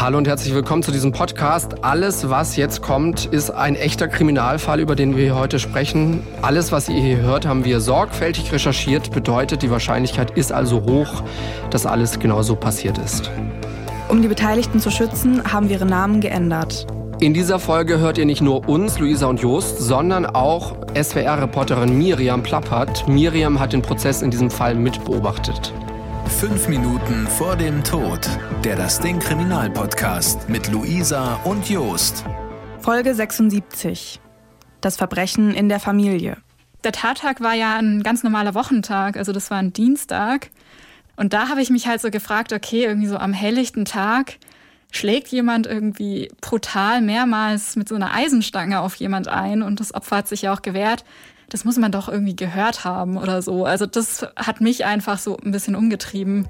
Hallo und herzlich willkommen zu diesem Podcast. Alles, was jetzt kommt, ist ein echter Kriminalfall, über den wir heute sprechen. Alles, was ihr hier hört, haben wir sorgfältig recherchiert. Bedeutet, die Wahrscheinlichkeit ist also hoch, dass alles genau so passiert ist. Um die Beteiligten zu schützen, haben wir ihre Namen geändert. In dieser Folge hört ihr nicht nur uns, Luisa und Jost, sondern auch SWR-Reporterin Miriam Plappert. Miriam hat den Prozess in diesem Fall mitbeobachtet. Fünf Minuten vor dem Tod. Der Das Ding Kriminalpodcast mit Luisa und Jost. Folge 76. Das Verbrechen in der Familie. Der Tattag war ja ein ganz normaler Wochentag, also das war ein Dienstag. Und da habe ich mich halt so gefragt, okay, irgendwie so am helllichten Tag schlägt jemand irgendwie brutal mehrmals mit so einer Eisenstange auf jemand ein und das Opfer hat sich ja auch gewehrt das muss man doch irgendwie gehört haben oder so. Also das hat mich einfach so ein bisschen umgetrieben,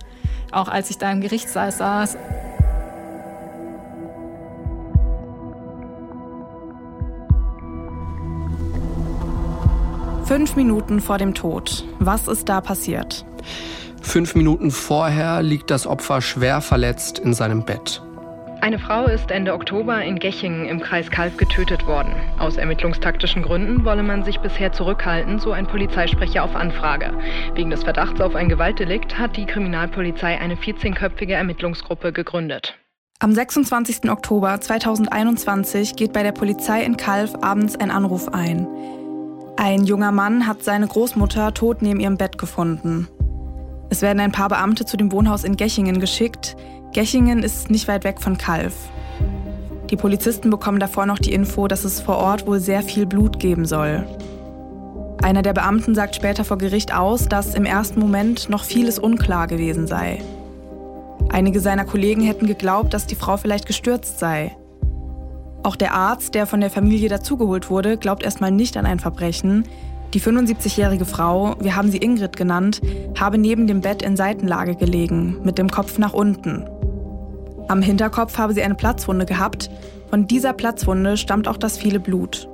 auch als ich da im Gerichtssaal saß. Fünf Minuten vor dem Tod. Was ist da passiert? Fünf Minuten vorher liegt das Opfer schwer verletzt in seinem Bett. Eine Frau ist Ende Oktober in Gechingen im Kreis Kalf getötet worden. Aus ermittlungstaktischen Gründen wolle man sich bisher zurückhalten, so ein Polizeisprecher auf Anfrage. Wegen des Verdachts auf ein Gewaltdelikt hat die Kriminalpolizei eine 14-köpfige Ermittlungsgruppe gegründet. Am 26. Oktober 2021 geht bei der Polizei in Kalf abends ein Anruf ein. Ein junger Mann hat seine Großmutter tot neben ihrem Bett gefunden. Es werden ein paar Beamte zu dem Wohnhaus in Gechingen geschickt. Gechingen ist nicht weit weg von Kalf. Die Polizisten bekommen davor noch die Info, dass es vor Ort wohl sehr viel Blut geben soll. Einer der Beamten sagt später vor Gericht aus, dass im ersten Moment noch vieles unklar gewesen sei. Einige seiner Kollegen hätten geglaubt, dass die Frau vielleicht gestürzt sei. Auch der Arzt, der von der Familie dazugeholt wurde, glaubt erstmal nicht an ein Verbrechen. Die 75-jährige Frau, wir haben sie Ingrid genannt, habe neben dem Bett in Seitenlage gelegen, mit dem Kopf nach unten. Am Hinterkopf habe sie eine Platzwunde gehabt. Von dieser Platzwunde stammt auch das viele Blut.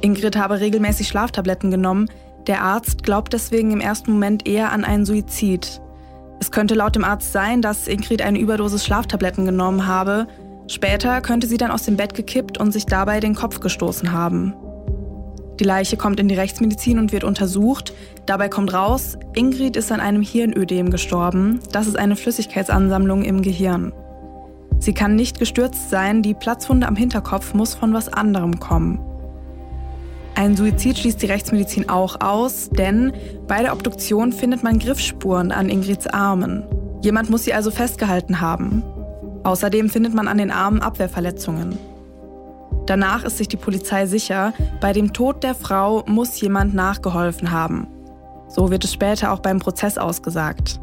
Ingrid habe regelmäßig Schlaftabletten genommen. Der Arzt glaubt deswegen im ersten Moment eher an einen Suizid. Es könnte laut dem Arzt sein, dass Ingrid eine Überdosis Schlaftabletten genommen habe. Später könnte sie dann aus dem Bett gekippt und sich dabei den Kopf gestoßen haben. Die Leiche kommt in die Rechtsmedizin und wird untersucht. Dabei kommt raus, Ingrid ist an einem Hirnödem gestorben. Das ist eine Flüssigkeitsansammlung im Gehirn. Sie kann nicht gestürzt sein, die Platzwunde am Hinterkopf muss von was anderem kommen. Ein Suizid schließt die Rechtsmedizin auch aus, denn bei der Obduktion findet man Griffspuren an Ingrids Armen. Jemand muss sie also festgehalten haben. Außerdem findet man an den Armen Abwehrverletzungen. Danach ist sich die Polizei sicher, bei dem Tod der Frau muss jemand nachgeholfen haben. So wird es später auch beim Prozess ausgesagt.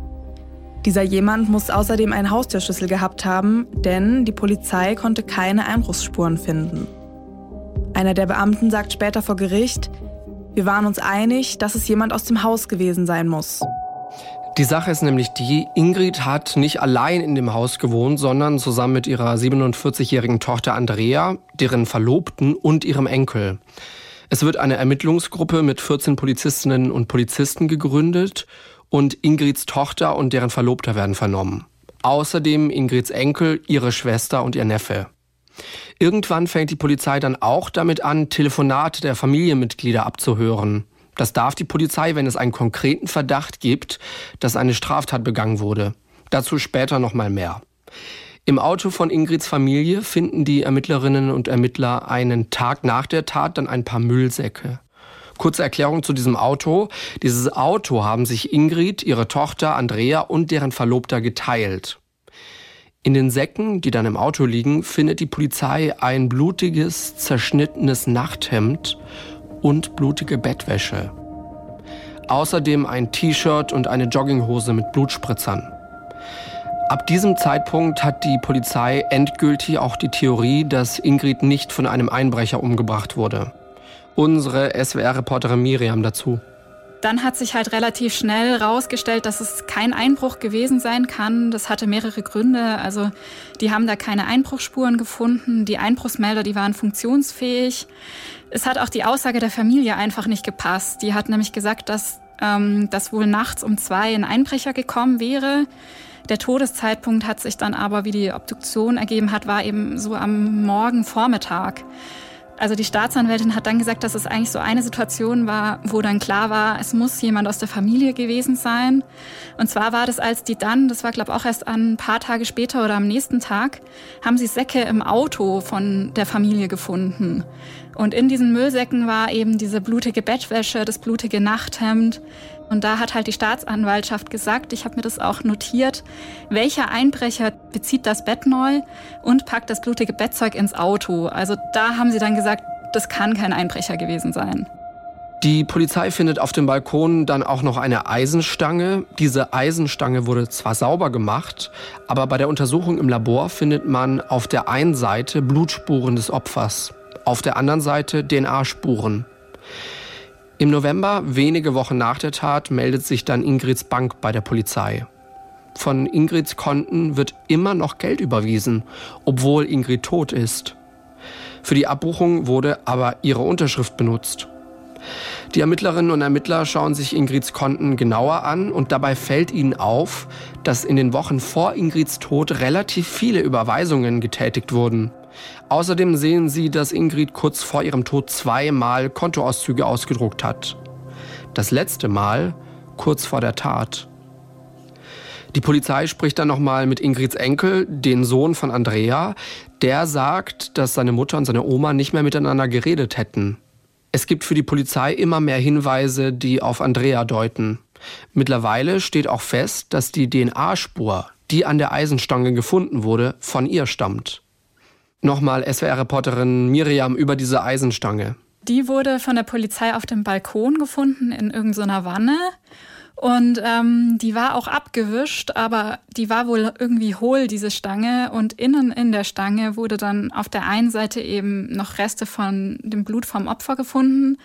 Dieser jemand muss außerdem einen Haustürschlüssel gehabt haben, denn die Polizei konnte keine Einbruchsspuren finden. Einer der Beamten sagt später vor Gericht, wir waren uns einig, dass es jemand aus dem Haus gewesen sein muss. Die Sache ist nämlich die, Ingrid hat nicht allein in dem Haus gewohnt, sondern zusammen mit ihrer 47-jährigen Tochter Andrea, deren Verlobten und ihrem Enkel. Es wird eine Ermittlungsgruppe mit 14 Polizistinnen und Polizisten gegründet und Ingrids Tochter und deren Verlobter werden vernommen. Außerdem Ingrids Enkel, ihre Schwester und ihr Neffe. Irgendwann fängt die Polizei dann auch damit an, Telefonate der Familienmitglieder abzuhören. Das darf die Polizei, wenn es einen konkreten Verdacht gibt, dass eine Straftat begangen wurde. Dazu später noch mal mehr. Im Auto von Ingrids Familie finden die Ermittlerinnen und Ermittler einen Tag nach der Tat dann ein paar Müllsäcke. Kurze Erklärung zu diesem Auto. Dieses Auto haben sich Ingrid, ihre Tochter Andrea und deren Verlobter geteilt. In den Säcken, die dann im Auto liegen, findet die Polizei ein blutiges, zerschnittenes Nachthemd und blutige Bettwäsche. Außerdem ein T-Shirt und eine Jogginghose mit Blutspritzern. Ab diesem Zeitpunkt hat die Polizei endgültig auch die Theorie, dass Ingrid nicht von einem Einbrecher umgebracht wurde. Unsere SWR-Reporterin Miriam dazu. Dann hat sich halt relativ schnell herausgestellt, dass es kein Einbruch gewesen sein kann. Das hatte mehrere Gründe. Also die haben da keine Einbruchsspuren gefunden. Die Einbruchsmelder, die waren funktionsfähig. Es hat auch die Aussage der Familie einfach nicht gepasst. Die hat nämlich gesagt, dass, ähm, dass wohl nachts um zwei ein Einbrecher gekommen wäre. Der Todeszeitpunkt hat sich dann aber, wie die Obduktion ergeben hat, war eben so am Morgen Vormittag. Also die Staatsanwältin hat dann gesagt, dass es eigentlich so eine Situation war, wo dann klar war, es muss jemand aus der Familie gewesen sein. Und zwar war das, als die dann, das war glaube auch erst ein paar Tage später oder am nächsten Tag, haben sie Säcke im Auto von der Familie gefunden. Und in diesen Müllsäcken war eben diese blutige Bettwäsche, das blutige Nachthemd. Und da hat halt die Staatsanwaltschaft gesagt, ich habe mir das auch notiert, welcher Einbrecher bezieht das Bett neu und packt das blutige Bettzeug ins Auto. Also da haben sie dann gesagt, das kann kein Einbrecher gewesen sein. Die Polizei findet auf dem Balkon dann auch noch eine Eisenstange. Diese Eisenstange wurde zwar sauber gemacht, aber bei der Untersuchung im Labor findet man auf der einen Seite Blutspuren des Opfers, auf der anderen Seite DNA-Spuren. Im November, wenige Wochen nach der Tat, meldet sich dann Ingrids Bank bei der Polizei. Von Ingrids Konten wird immer noch Geld überwiesen, obwohl Ingrid tot ist. Für die Abbuchung wurde aber ihre Unterschrift benutzt. Die Ermittlerinnen und Ermittler schauen sich Ingrids Konten genauer an und dabei fällt ihnen auf, dass in den Wochen vor Ingrids Tod relativ viele Überweisungen getätigt wurden. Außerdem sehen sie, dass Ingrid kurz vor ihrem Tod zweimal Kontoauszüge ausgedruckt hat. Das letzte Mal kurz vor der Tat. Die Polizei spricht dann nochmal mit Ingrids Enkel, den Sohn von Andrea. Der sagt, dass seine Mutter und seine Oma nicht mehr miteinander geredet hätten. Es gibt für die Polizei immer mehr Hinweise, die auf Andrea deuten. Mittlerweile steht auch fest, dass die DNA-Spur, die an der Eisenstange gefunden wurde, von ihr stammt. Nochmal SWR-Reporterin Miriam über diese Eisenstange. Die wurde von der Polizei auf dem Balkon gefunden in irgendeiner Wanne. Und ähm, die war auch abgewischt, aber die war wohl irgendwie hohl, diese Stange. Und innen in der Stange wurde dann auf der einen Seite eben noch Reste von dem Blut vom Opfer gefunden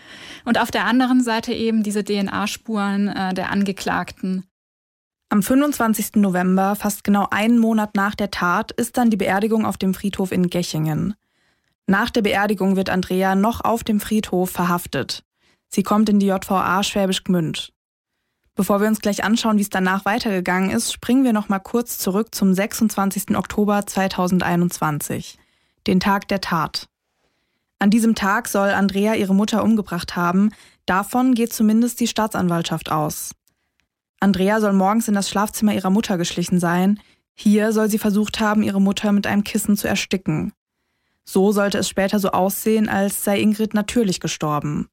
und auf der anderen Seite eben diese DNA-Spuren äh, der Angeklagten. Am 25. November, fast genau einen Monat nach der Tat, ist dann die Beerdigung auf dem Friedhof in Gechingen. Nach der Beerdigung wird Andrea noch auf dem Friedhof verhaftet. Sie kommt in die JVA Schwäbisch Gmünd. Bevor wir uns gleich anschauen, wie es danach weitergegangen ist, springen wir noch mal kurz zurück zum 26. Oktober 2021, den Tag der Tat. An diesem Tag soll Andrea ihre Mutter umgebracht haben. Davon geht zumindest die Staatsanwaltschaft aus. Andrea soll morgens in das Schlafzimmer ihrer Mutter geschlichen sein. Hier soll sie versucht haben, ihre Mutter mit einem Kissen zu ersticken. So sollte es später so aussehen, als sei Ingrid natürlich gestorben.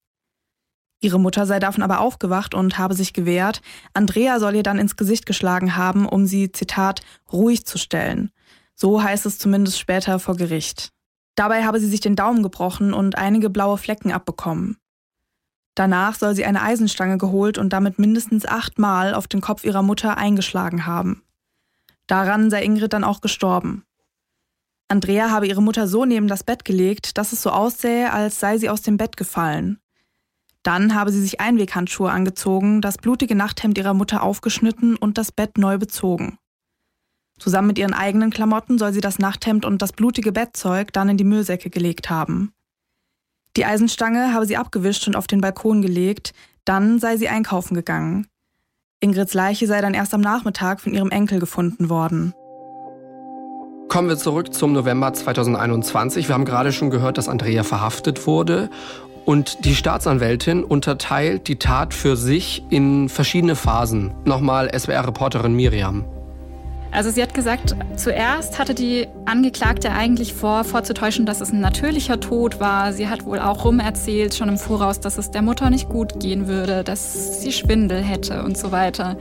Ihre Mutter sei davon aber aufgewacht und habe sich gewehrt. Andrea soll ihr dann ins Gesicht geschlagen haben, um sie, Zitat, ruhig zu stellen. So heißt es zumindest später vor Gericht. Dabei habe sie sich den Daumen gebrochen und einige blaue Flecken abbekommen. Danach soll sie eine Eisenstange geholt und damit mindestens achtmal auf den Kopf ihrer Mutter eingeschlagen haben. Daran sei Ingrid dann auch gestorben. Andrea habe ihre Mutter so neben das Bett gelegt, dass es so aussähe, als sei sie aus dem Bett gefallen. Dann habe sie sich Einweghandschuhe angezogen, das blutige Nachthemd ihrer Mutter aufgeschnitten und das Bett neu bezogen. Zusammen mit ihren eigenen Klamotten soll sie das Nachthemd und das blutige Bettzeug dann in die Müllsäcke gelegt haben. Die Eisenstange habe sie abgewischt und auf den Balkon gelegt, dann sei sie einkaufen gegangen. Ingrids Leiche sei dann erst am Nachmittag von ihrem Enkel gefunden worden. Kommen wir zurück zum November 2021. Wir haben gerade schon gehört, dass Andrea verhaftet wurde. Und die Staatsanwältin unterteilt die Tat für sich in verschiedene Phasen. Nochmal SWR-Reporterin Miriam. Also sie hat gesagt, zuerst hatte die Angeklagte eigentlich vor, vorzutäuschen, dass es ein natürlicher Tod war. Sie hat wohl auch rumerzählt, schon im Voraus, dass es der Mutter nicht gut gehen würde, dass sie Schwindel hätte und so weiter.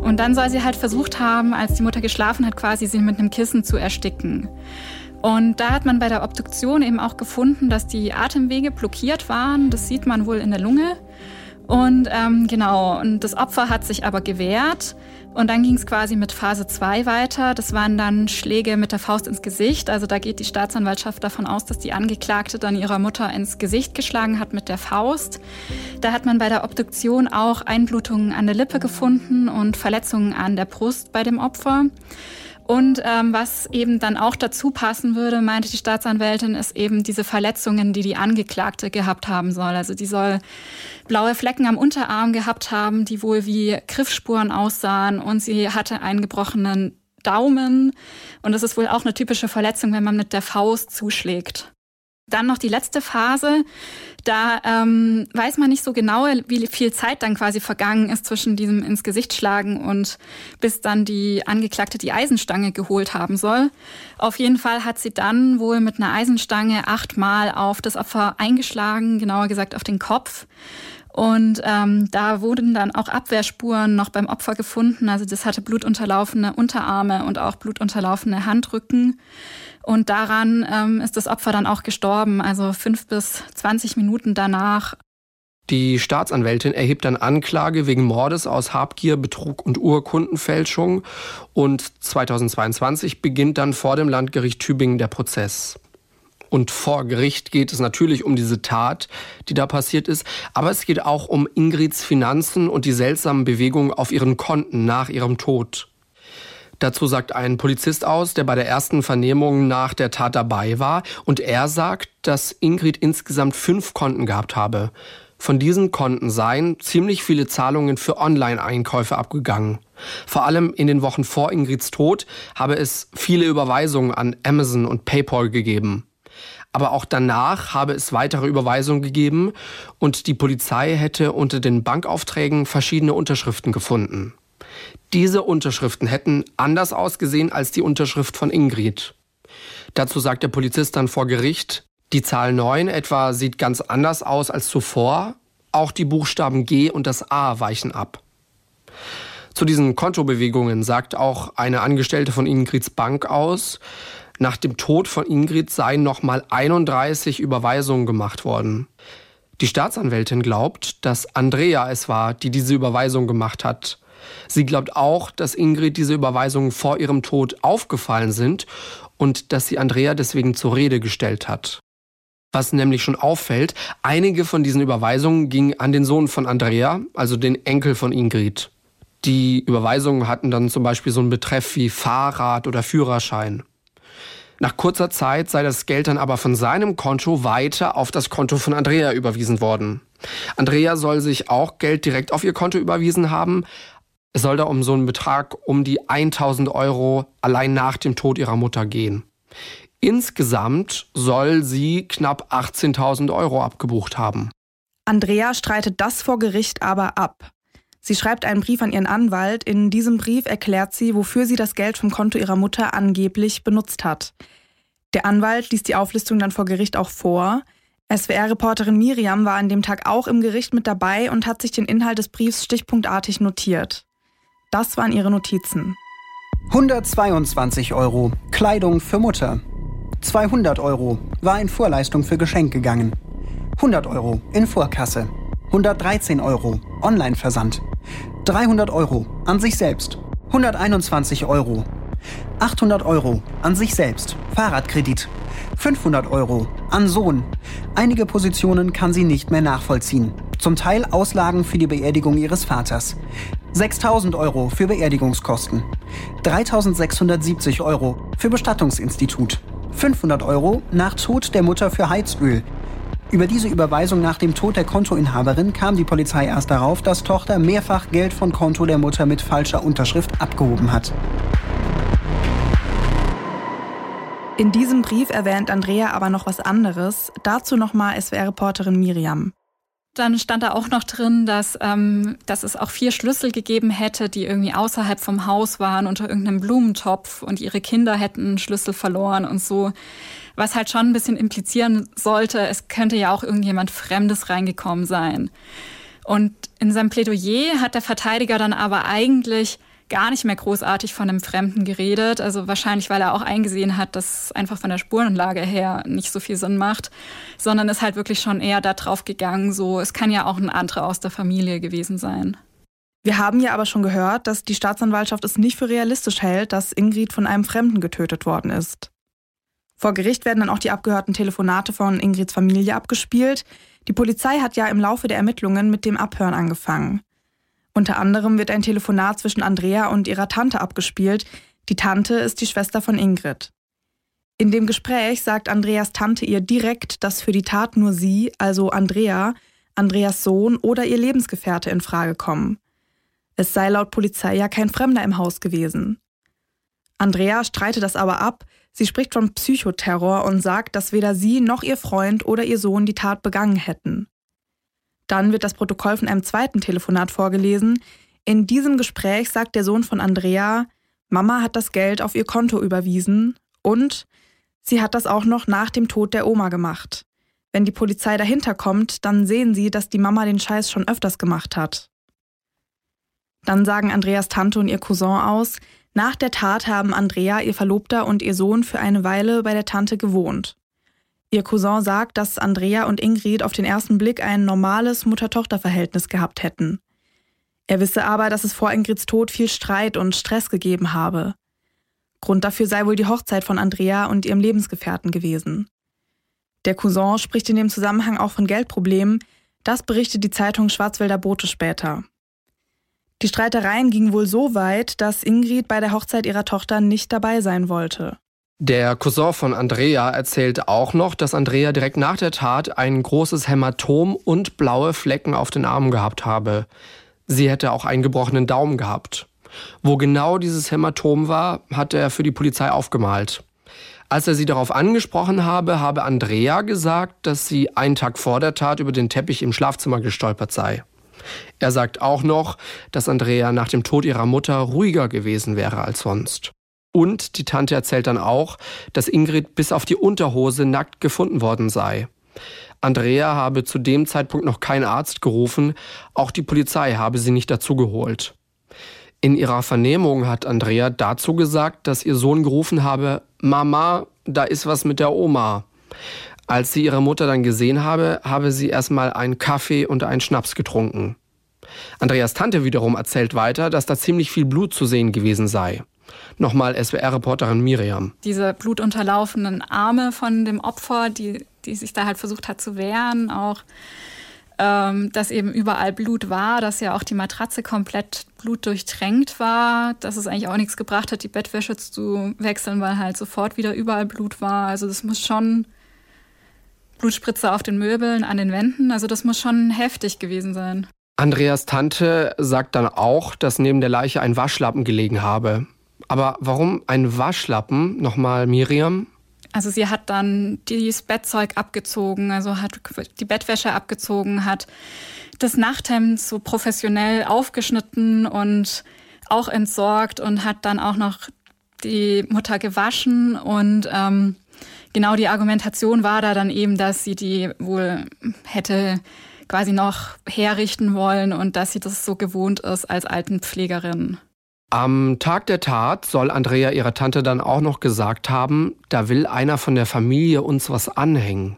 Und dann soll sie halt versucht haben, als die Mutter geschlafen hat, quasi sie mit einem Kissen zu ersticken. Und da hat man bei der Obduktion eben auch gefunden, dass die Atemwege blockiert waren. Das sieht man wohl in der Lunge. Und ähm, genau, und das Opfer hat sich aber gewehrt. Und dann ging es quasi mit Phase 2 weiter. Das waren dann Schläge mit der Faust ins Gesicht. Also da geht die Staatsanwaltschaft davon aus, dass die Angeklagte dann ihrer Mutter ins Gesicht geschlagen hat mit der Faust. Da hat man bei der Obduktion auch Einblutungen an der Lippe gefunden und Verletzungen an der Brust bei dem Opfer. Und ähm, was eben dann auch dazu passen würde, meinte die Staatsanwältin, ist eben diese Verletzungen, die die Angeklagte gehabt haben soll. Also die soll blaue Flecken am Unterarm gehabt haben, die wohl wie Griffspuren aussahen und sie hatte einen gebrochenen Daumen. Und das ist wohl auch eine typische Verletzung, wenn man mit der Faust zuschlägt. Dann noch die letzte Phase. Da ähm, weiß man nicht so genau, wie viel Zeit dann quasi vergangen ist zwischen diesem ins Gesicht schlagen und bis dann die Angeklagte die Eisenstange geholt haben soll. Auf jeden Fall hat sie dann wohl mit einer Eisenstange achtmal auf das Opfer eingeschlagen, genauer gesagt auf den Kopf. Und ähm, da wurden dann auch Abwehrspuren noch beim Opfer gefunden. Also das hatte blutunterlaufene Unterarme und auch blutunterlaufene Handrücken. Und daran ähm, ist das Opfer dann auch gestorben, also fünf bis zwanzig Minuten danach. Die Staatsanwältin erhebt dann Anklage wegen Mordes aus Habgier, Betrug und Urkundenfälschung. Und 2022 beginnt dann vor dem Landgericht Tübingen der Prozess. Und vor Gericht geht es natürlich um diese Tat, die da passiert ist. Aber es geht auch um Ingrids Finanzen und die seltsamen Bewegungen auf ihren Konten nach ihrem Tod. Dazu sagt ein Polizist aus, der bei der ersten Vernehmung nach der Tat dabei war. Und er sagt, dass Ingrid insgesamt fünf Konten gehabt habe. Von diesen Konten seien ziemlich viele Zahlungen für Online-Einkäufe abgegangen. Vor allem in den Wochen vor Ingrids Tod habe es viele Überweisungen an Amazon und PayPal gegeben. Aber auch danach habe es weitere Überweisungen gegeben und die Polizei hätte unter den Bankaufträgen verschiedene Unterschriften gefunden. Diese Unterschriften hätten anders ausgesehen als die Unterschrift von Ingrid. Dazu sagt der Polizist dann vor Gericht, die Zahl 9 etwa sieht ganz anders aus als zuvor. Auch die Buchstaben G und das A weichen ab. Zu diesen Kontobewegungen sagt auch eine Angestellte von Ingrids Bank aus, nach dem Tod von Ingrid seien nochmal 31 Überweisungen gemacht worden. Die Staatsanwältin glaubt, dass Andrea es war, die diese Überweisung gemacht hat. Sie glaubt auch, dass Ingrid diese Überweisungen vor ihrem Tod aufgefallen sind und dass sie Andrea deswegen zur Rede gestellt hat. Was nämlich schon auffällt, einige von diesen Überweisungen gingen an den Sohn von Andrea, also den Enkel von Ingrid. Die Überweisungen hatten dann zum Beispiel so einen Betreff wie Fahrrad oder Führerschein. Nach kurzer Zeit sei das Geld dann aber von seinem Konto weiter auf das Konto von Andrea überwiesen worden. Andrea soll sich auch Geld direkt auf ihr Konto überwiesen haben, es soll da um so einen Betrag um die 1000 Euro allein nach dem Tod ihrer Mutter gehen. Insgesamt soll sie knapp 18.000 Euro abgebucht haben. Andrea streitet das vor Gericht aber ab. Sie schreibt einen Brief an ihren Anwalt. In diesem Brief erklärt sie, wofür sie das Geld vom Konto ihrer Mutter angeblich benutzt hat. Der Anwalt liest die Auflistung dann vor Gericht auch vor. SWR-Reporterin Miriam war an dem Tag auch im Gericht mit dabei und hat sich den Inhalt des Briefs stichpunktartig notiert. Das waren ihre Notizen. 122 Euro Kleidung für Mutter. 200 Euro war in Vorleistung für Geschenk gegangen. 100 Euro in Vorkasse. 113 Euro Online-Versand. 300 Euro an sich selbst. 121 Euro. 800 Euro an sich selbst. Fahrradkredit. 500 Euro an Sohn. Einige Positionen kann sie nicht mehr nachvollziehen. Zum Teil Auslagen für die Beerdigung ihres Vaters. 6000 Euro für Beerdigungskosten. 3670 Euro für Bestattungsinstitut. 500 Euro nach Tod der Mutter für Heizöl. Über diese Überweisung nach dem Tod der Kontoinhaberin kam die Polizei erst darauf, dass Tochter mehrfach Geld von Konto der Mutter mit falscher Unterschrift abgehoben hat. In diesem Brief erwähnt Andrea aber noch was anderes. Dazu nochmal SWR-Reporterin Miriam. Dann stand da auch noch drin, dass, ähm, dass es auch vier Schlüssel gegeben hätte, die irgendwie außerhalb vom Haus waren, unter irgendeinem Blumentopf und ihre Kinder hätten Schlüssel verloren und so. Was halt schon ein bisschen implizieren sollte, es könnte ja auch irgendjemand Fremdes reingekommen sein. Und in seinem Plädoyer hat der Verteidiger dann aber eigentlich gar nicht mehr großartig von einem Fremden geredet. Also wahrscheinlich, weil er auch eingesehen hat, dass es einfach von der Spurenlage her nicht so viel Sinn macht, sondern ist halt wirklich schon eher darauf gegangen, so, es kann ja auch ein anderer aus der Familie gewesen sein. Wir haben ja aber schon gehört, dass die Staatsanwaltschaft es nicht für realistisch hält, dass Ingrid von einem Fremden getötet worden ist. Vor Gericht werden dann auch die abgehörten Telefonate von Ingrids Familie abgespielt. Die Polizei hat ja im Laufe der Ermittlungen mit dem Abhören angefangen. Unter anderem wird ein Telefonat zwischen Andrea und ihrer Tante abgespielt. Die Tante ist die Schwester von Ingrid. In dem Gespräch sagt Andreas Tante ihr direkt, dass für die Tat nur sie, also Andrea, Andreas Sohn oder ihr Lebensgefährte in Frage kommen. Es sei laut Polizei ja kein Fremder im Haus gewesen. Andrea streitet das aber ab. Sie spricht von Psychoterror und sagt, dass weder sie noch ihr Freund oder ihr Sohn die Tat begangen hätten. Dann wird das Protokoll von einem zweiten Telefonat vorgelesen. In diesem Gespräch sagt der Sohn von Andrea, Mama hat das Geld auf ihr Konto überwiesen und sie hat das auch noch nach dem Tod der Oma gemacht. Wenn die Polizei dahinter kommt, dann sehen sie, dass die Mama den Scheiß schon öfters gemacht hat. Dann sagen Andreas Tante und ihr Cousin aus, nach der Tat haben Andrea, ihr Verlobter und ihr Sohn für eine Weile bei der Tante gewohnt. Ihr Cousin sagt, dass Andrea und Ingrid auf den ersten Blick ein normales Mutter-Tochter-Verhältnis gehabt hätten. Er wisse aber, dass es vor Ingrids Tod viel Streit und Stress gegeben habe. Grund dafür sei wohl die Hochzeit von Andrea und ihrem Lebensgefährten gewesen. Der Cousin spricht in dem Zusammenhang auch von Geldproblemen, das berichtet die Zeitung Schwarzwälder Bote später. Die Streitereien gingen wohl so weit, dass Ingrid bei der Hochzeit ihrer Tochter nicht dabei sein wollte. Der Cousin von Andrea erzählt auch noch, dass Andrea direkt nach der Tat ein großes Hämatom und blaue Flecken auf den Armen gehabt habe. Sie hätte auch einen gebrochenen Daumen gehabt. Wo genau dieses Hämatom war, hat er für die Polizei aufgemalt. Als er sie darauf angesprochen habe, habe Andrea gesagt, dass sie einen Tag vor der Tat über den Teppich im Schlafzimmer gestolpert sei. Er sagt auch noch, dass Andrea nach dem Tod ihrer Mutter ruhiger gewesen wäre als sonst. Und die Tante erzählt dann auch, dass Ingrid bis auf die Unterhose nackt gefunden worden sei. Andrea habe zu dem Zeitpunkt noch keinen Arzt gerufen, auch die Polizei habe sie nicht dazugeholt. In ihrer Vernehmung hat Andrea dazu gesagt, dass ihr Sohn gerufen habe, Mama, da ist was mit der Oma. Als sie ihre Mutter dann gesehen habe, habe sie erstmal einen Kaffee und einen Schnaps getrunken. Andreas Tante wiederum erzählt weiter, dass da ziemlich viel Blut zu sehen gewesen sei. Nochmal SWR-Reporterin Miriam. Diese blutunterlaufenden Arme von dem Opfer, die, die sich da halt versucht hat zu wehren, auch ähm, dass eben überall Blut war, dass ja auch die Matratze komplett blutdurchtränkt war, dass es eigentlich auch nichts gebracht hat, die Bettwäsche zu wechseln, weil halt sofort wieder überall Blut war. Also das muss schon Blutspritze auf den Möbeln, an den Wänden, also das muss schon heftig gewesen sein. Andreas Tante sagt dann auch, dass neben der Leiche ein Waschlappen gelegen habe. Aber warum ein Waschlappen? Nochmal Miriam. Also sie hat dann das Bettzeug abgezogen, also hat die Bettwäsche abgezogen, hat das Nachthemd so professionell aufgeschnitten und auch entsorgt und hat dann auch noch die Mutter gewaschen und ähm, genau die Argumentation war da dann eben, dass sie die wohl hätte quasi noch herrichten wollen und dass sie das so gewohnt ist als Altenpflegerin. Am Tag der Tat soll Andrea ihrer Tante dann auch noch gesagt haben, da will einer von der Familie uns was anhängen.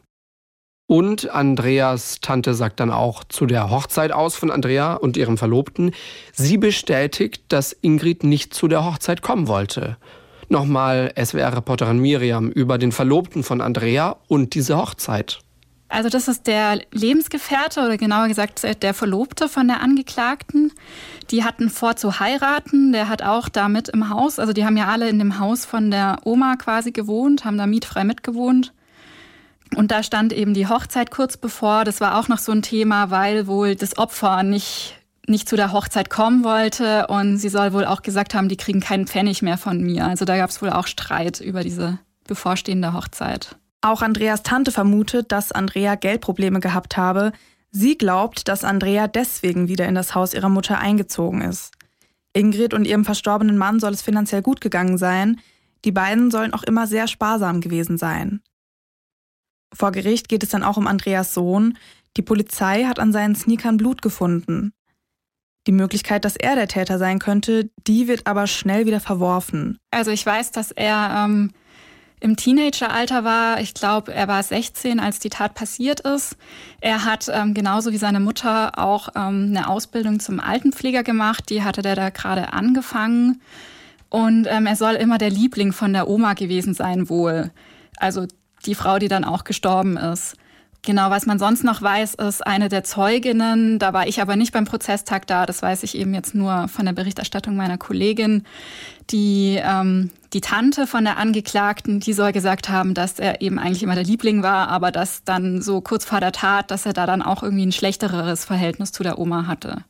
Und Andreas Tante sagt dann auch zu der Hochzeit aus von Andrea und ihrem Verlobten, sie bestätigt, dass Ingrid nicht zu der Hochzeit kommen wollte. Nochmal SWR-Reporterin Miriam über den Verlobten von Andrea und diese Hochzeit. Also das ist der Lebensgefährte oder genauer gesagt der Verlobte von der Angeklagten. Die hatten vor zu heiraten. Der hat auch da mit im Haus, also die haben ja alle in dem Haus von der Oma quasi gewohnt, haben da mietfrei mitgewohnt. Und da stand eben die Hochzeit kurz bevor. Das war auch noch so ein Thema, weil wohl das Opfer nicht, nicht zu der Hochzeit kommen wollte. Und sie soll wohl auch gesagt haben, die kriegen keinen Pfennig mehr von mir. Also da gab es wohl auch Streit über diese bevorstehende Hochzeit. Auch Andreas Tante vermutet, dass Andrea Geldprobleme gehabt habe. Sie glaubt, dass Andrea deswegen wieder in das Haus ihrer Mutter eingezogen ist. Ingrid und ihrem verstorbenen Mann soll es finanziell gut gegangen sein. Die beiden sollen auch immer sehr sparsam gewesen sein. Vor Gericht geht es dann auch um Andreas Sohn. Die Polizei hat an seinen Sneakern Blut gefunden. Die Möglichkeit, dass er der Täter sein könnte, die wird aber schnell wieder verworfen. Also ich weiß, dass er ähm, im Teenageralter war. Ich glaube, er war 16, als die Tat passiert ist. Er hat ähm, genauso wie seine Mutter auch ähm, eine Ausbildung zum Altenpfleger gemacht. Die hatte der da gerade angefangen. Und ähm, er soll immer der Liebling von der Oma gewesen sein, wohl. Also die Frau, die dann auch gestorben ist. Genau, was man sonst noch weiß, ist eine der Zeuginnen. Da war ich aber nicht beim Prozesstag da. Das weiß ich eben jetzt nur von der Berichterstattung meiner Kollegin. Die, ähm, die Tante von der Angeklagten, die soll gesagt haben, dass er eben eigentlich immer der Liebling war, aber dass dann so kurz vor der Tat, dass er da dann auch irgendwie ein schlechteres Verhältnis zu der Oma hatte.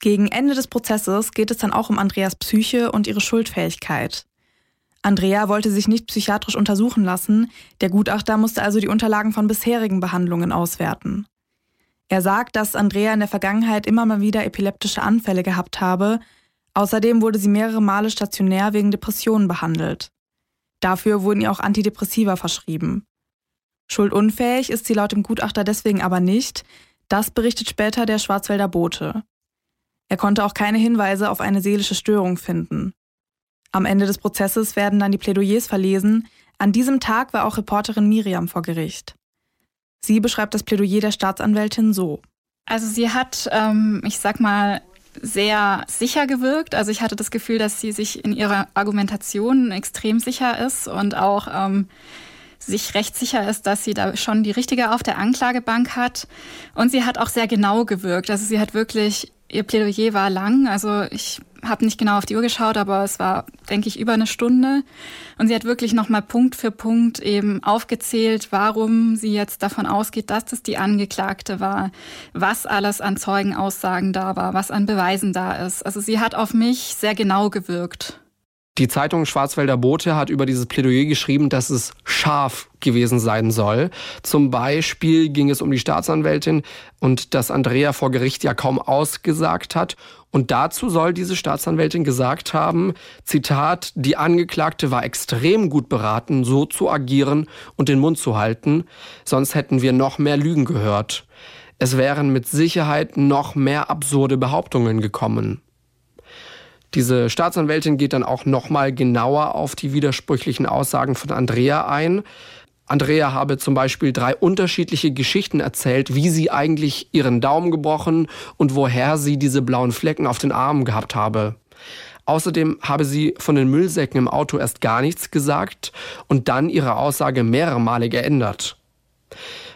Gegen Ende des Prozesses geht es dann auch um Andreas Psyche und ihre Schuldfähigkeit. Andrea wollte sich nicht psychiatrisch untersuchen lassen, der Gutachter musste also die Unterlagen von bisherigen Behandlungen auswerten. Er sagt, dass Andrea in der Vergangenheit immer mal wieder epileptische Anfälle gehabt habe, außerdem wurde sie mehrere Male stationär wegen Depressionen behandelt. Dafür wurden ihr auch Antidepressiva verschrieben. Schuldunfähig ist sie laut dem Gutachter deswegen aber nicht, das berichtet später der Schwarzwälder Bote. Er konnte auch keine Hinweise auf eine seelische Störung finden. Am Ende des Prozesses werden dann die Plädoyers verlesen. An diesem Tag war auch Reporterin Miriam vor Gericht. Sie beschreibt das Plädoyer der Staatsanwältin so. Also sie hat, ähm, ich sag mal, sehr sicher gewirkt. Also ich hatte das Gefühl, dass sie sich in ihrer Argumentation extrem sicher ist und auch ähm, sich recht sicher ist, dass sie da schon die richtige auf der Anklagebank hat. Und sie hat auch sehr genau gewirkt. Also sie hat wirklich Ihr Plädoyer war lang, also ich habe nicht genau auf die Uhr geschaut, aber es war, denke ich, über eine Stunde. Und sie hat wirklich nochmal Punkt für Punkt eben aufgezählt, warum sie jetzt davon ausgeht, dass das die Angeklagte war, was alles an Zeugenaussagen da war, was an Beweisen da ist. Also sie hat auf mich sehr genau gewirkt. Die Zeitung Schwarzwälder Bote hat über dieses Plädoyer geschrieben, dass es scharf gewesen sein soll. Zum Beispiel ging es um die Staatsanwältin und dass Andrea vor Gericht ja kaum ausgesagt hat. Und dazu soll diese Staatsanwältin gesagt haben, Zitat, die Angeklagte war extrem gut beraten, so zu agieren und den Mund zu halten, sonst hätten wir noch mehr Lügen gehört. Es wären mit Sicherheit noch mehr absurde Behauptungen gekommen. Diese Staatsanwältin geht dann auch nochmal genauer auf die widersprüchlichen Aussagen von Andrea ein. Andrea habe zum Beispiel drei unterschiedliche Geschichten erzählt, wie sie eigentlich ihren Daumen gebrochen und woher sie diese blauen Flecken auf den Armen gehabt habe. Außerdem habe sie von den Müllsäcken im Auto erst gar nichts gesagt und dann ihre Aussage mehrere Male geändert.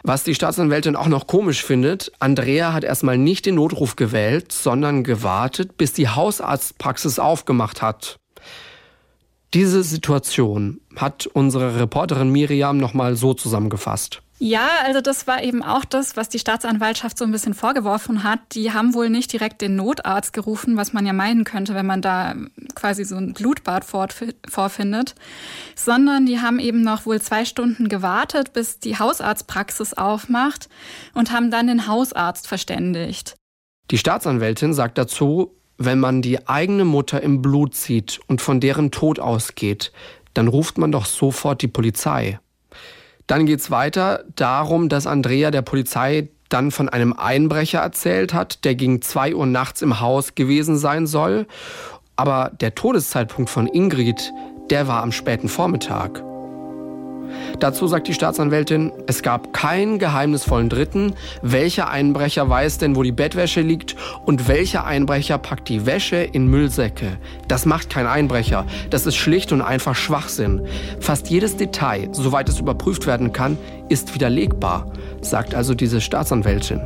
Was die Staatsanwältin auch noch komisch findet, Andrea hat erstmal nicht den Notruf gewählt, sondern gewartet, bis die Hausarztpraxis aufgemacht hat. Diese Situation hat unsere Reporterin Miriam nochmal so zusammengefasst. Ja, also das war eben auch das, was die Staatsanwaltschaft so ein bisschen vorgeworfen hat. Die haben wohl nicht direkt den Notarzt gerufen, was man ja meinen könnte, wenn man da quasi so ein Blutbad vorfindet, sondern die haben eben noch wohl zwei Stunden gewartet, bis die Hausarztpraxis aufmacht und haben dann den Hausarzt verständigt. Die Staatsanwältin sagt dazu, wenn man die eigene Mutter im Blut sieht und von deren Tod ausgeht, dann ruft man doch sofort die Polizei. Dann geht's weiter darum, dass Andrea der Polizei dann von einem Einbrecher erzählt hat, der gegen zwei Uhr nachts im Haus gewesen sein soll. Aber der Todeszeitpunkt von Ingrid, der war am späten Vormittag. Dazu sagt die Staatsanwältin, es gab keinen geheimnisvollen Dritten. Welcher Einbrecher weiß denn, wo die Bettwäsche liegt und welcher Einbrecher packt die Wäsche in Müllsäcke? Das macht kein Einbrecher. Das ist schlicht und einfach Schwachsinn. Fast jedes Detail, soweit es überprüft werden kann, ist widerlegbar, sagt also diese Staatsanwältin.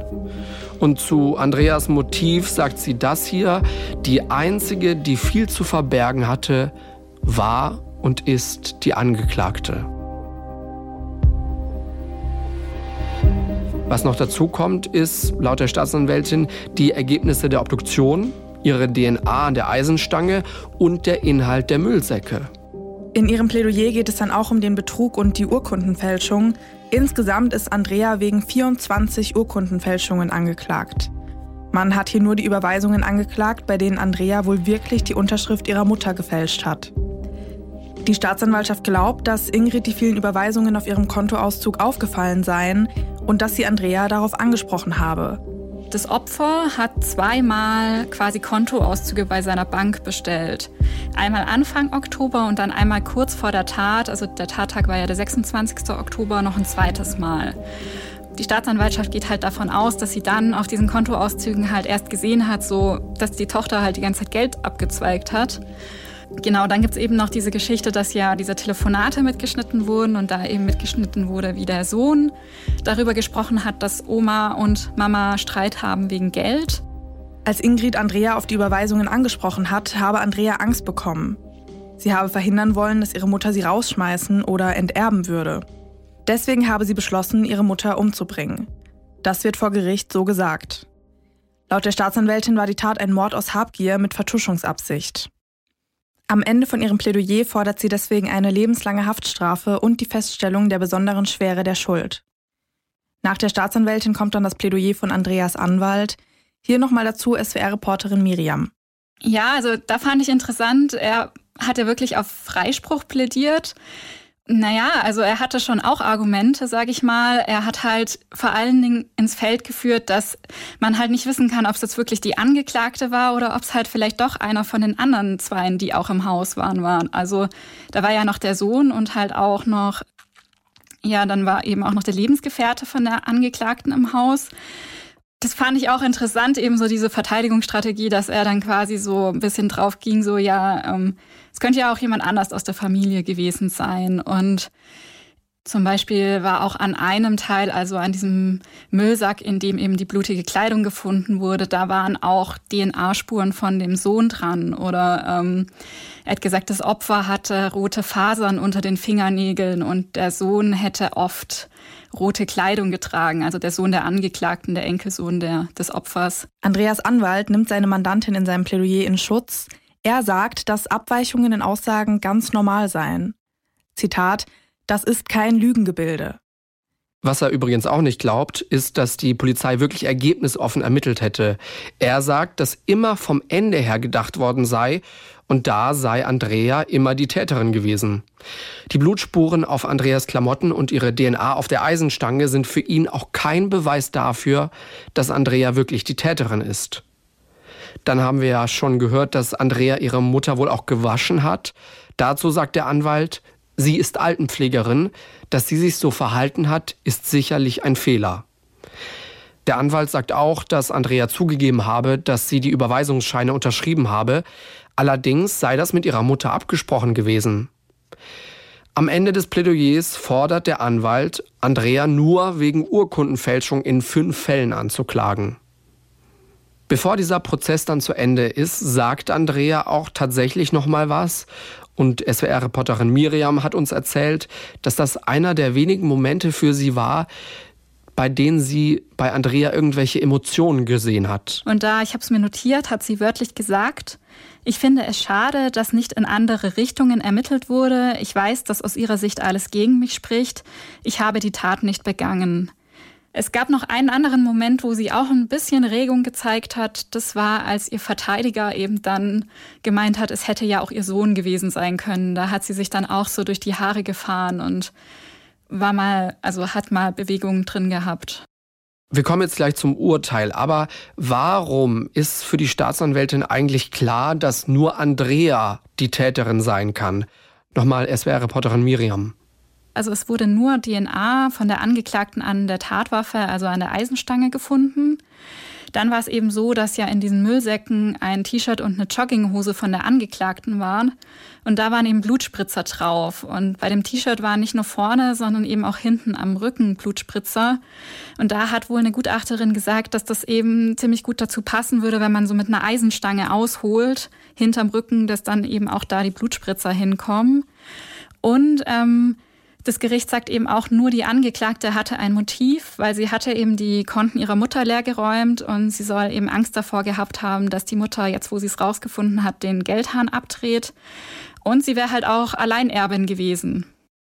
Und zu Andreas Motiv sagt sie das hier, die einzige, die viel zu verbergen hatte, war und ist die Angeklagte. Was noch dazu kommt, ist laut der Staatsanwältin die Ergebnisse der Obduktion, ihre DNA an der Eisenstange und der Inhalt der Müllsäcke. In ihrem Plädoyer geht es dann auch um den Betrug und die Urkundenfälschung. Insgesamt ist Andrea wegen 24 Urkundenfälschungen angeklagt. Man hat hier nur die Überweisungen angeklagt, bei denen Andrea wohl wirklich die Unterschrift ihrer Mutter gefälscht hat. Die Staatsanwaltschaft glaubt, dass Ingrid die vielen Überweisungen auf ihrem Kontoauszug aufgefallen seien und dass sie Andrea darauf angesprochen habe. Das Opfer hat zweimal quasi Kontoauszüge bei seiner Bank bestellt. Einmal Anfang Oktober und dann einmal kurz vor der Tat, also der Tattag war ja der 26. Oktober, noch ein zweites Mal. Die Staatsanwaltschaft geht halt davon aus, dass sie dann auf diesen Kontoauszügen halt erst gesehen hat, so dass die Tochter halt die ganze Zeit Geld abgezweigt hat. Genau, dann gibt es eben noch diese Geschichte, dass ja diese Telefonate mitgeschnitten wurden und da eben mitgeschnitten wurde, wie der Sohn darüber gesprochen hat, dass Oma und Mama Streit haben wegen Geld. Als Ingrid Andrea auf die Überweisungen angesprochen hat, habe Andrea Angst bekommen. Sie habe verhindern wollen, dass ihre Mutter sie rausschmeißen oder enterben würde. Deswegen habe sie beschlossen, ihre Mutter umzubringen. Das wird vor Gericht so gesagt. Laut der Staatsanwältin war die Tat ein Mord aus Habgier mit Vertuschungsabsicht. Am Ende von ihrem Plädoyer fordert sie deswegen eine lebenslange Haftstrafe und die Feststellung der besonderen Schwere der Schuld. Nach der Staatsanwältin kommt dann das Plädoyer von Andreas Anwalt. Hier nochmal dazu SWR-Reporterin Miriam. Ja, also da fand ich interessant, er hat ja wirklich auf Freispruch plädiert. Naja, also er hatte schon auch Argumente, sage ich mal. Er hat halt vor allen Dingen ins Feld geführt, dass man halt nicht wissen kann, ob es jetzt wirklich die Angeklagte war oder ob es halt vielleicht doch einer von den anderen Zweien, die auch im Haus waren, waren. Also da war ja noch der Sohn und halt auch noch, ja, dann war eben auch noch der Lebensgefährte von der Angeklagten im Haus. Das fand ich auch interessant, eben so diese Verteidigungsstrategie, dass er dann quasi so ein bisschen drauf ging, so ja, ähm, es könnte ja auch jemand anders aus der Familie gewesen sein. Und zum Beispiel war auch an einem Teil, also an diesem Müllsack, in dem eben die blutige Kleidung gefunden wurde, da waren auch DNA-Spuren von dem Sohn dran. Oder ähm, er hat gesagt, das Opfer hatte rote Fasern unter den Fingernägeln und der Sohn hätte oft rote Kleidung getragen, also der Sohn der Angeklagten, der Enkelsohn der, des Opfers. Andreas Anwalt nimmt seine Mandantin in seinem Plädoyer in Schutz. Er sagt, dass Abweichungen in Aussagen ganz normal seien. Zitat, das ist kein Lügengebilde. Was er übrigens auch nicht glaubt, ist, dass die Polizei wirklich ergebnisoffen ermittelt hätte. Er sagt, dass immer vom Ende her gedacht worden sei und da sei Andrea immer die Täterin gewesen. Die Blutspuren auf Andreas Klamotten und ihre DNA auf der Eisenstange sind für ihn auch kein Beweis dafür, dass Andrea wirklich die Täterin ist. Dann haben wir ja schon gehört, dass Andrea ihre Mutter wohl auch gewaschen hat. Dazu sagt der Anwalt, sie ist Altenpflegerin, dass sie sich so verhalten hat, ist sicherlich ein Fehler. Der Anwalt sagt auch, dass Andrea zugegeben habe, dass sie die Überweisungsscheine unterschrieben habe, Allerdings sei das mit ihrer Mutter abgesprochen gewesen. Am Ende des Plädoyers fordert der Anwalt, Andrea nur wegen Urkundenfälschung in fünf Fällen anzuklagen. Bevor dieser Prozess dann zu Ende ist, sagt Andrea auch tatsächlich noch mal was und SWR-Reporterin Miriam hat uns erzählt, dass das einer der wenigen Momente für sie war, bei denen sie bei Andrea irgendwelche Emotionen gesehen hat. Und da, ich habe es mir notiert, hat sie wörtlich gesagt, ich finde es schade, dass nicht in andere Richtungen ermittelt wurde. Ich weiß, dass aus ihrer Sicht alles gegen mich spricht. Ich habe die Tat nicht begangen. Es gab noch einen anderen Moment, wo sie auch ein bisschen Regung gezeigt hat. Das war, als ihr Verteidiger eben dann gemeint hat, es hätte ja auch ihr Sohn gewesen sein können. Da hat sie sich dann auch so durch die Haare gefahren und war mal, also hat mal Bewegungen drin gehabt. Wir kommen jetzt gleich zum Urteil, aber warum ist für die Staatsanwältin eigentlich klar, dass nur Andrea die Täterin sein kann? Nochmal SWR-Reporterin Miriam. Also es wurde nur DNA von der Angeklagten an der Tatwaffe, also an der Eisenstange gefunden. Dann war es eben so, dass ja in diesen Müllsäcken ein T-Shirt und eine Jogginghose von der Angeklagten waren. Und da waren eben Blutspritzer drauf. Und bei dem T-Shirt waren nicht nur vorne, sondern eben auch hinten am Rücken Blutspritzer. Und da hat wohl eine Gutachterin gesagt, dass das eben ziemlich gut dazu passen würde, wenn man so mit einer Eisenstange ausholt, hinterm Rücken, dass dann eben auch da die Blutspritzer hinkommen. Und ähm, das Gericht sagt eben auch, nur die Angeklagte hatte ein Motiv, weil sie hatte eben die Konten ihrer Mutter leergeräumt und sie soll eben Angst davor gehabt haben, dass die Mutter, jetzt wo sie es rausgefunden hat, den Geldhahn abdreht. Und sie wäre halt auch Alleinerbin gewesen.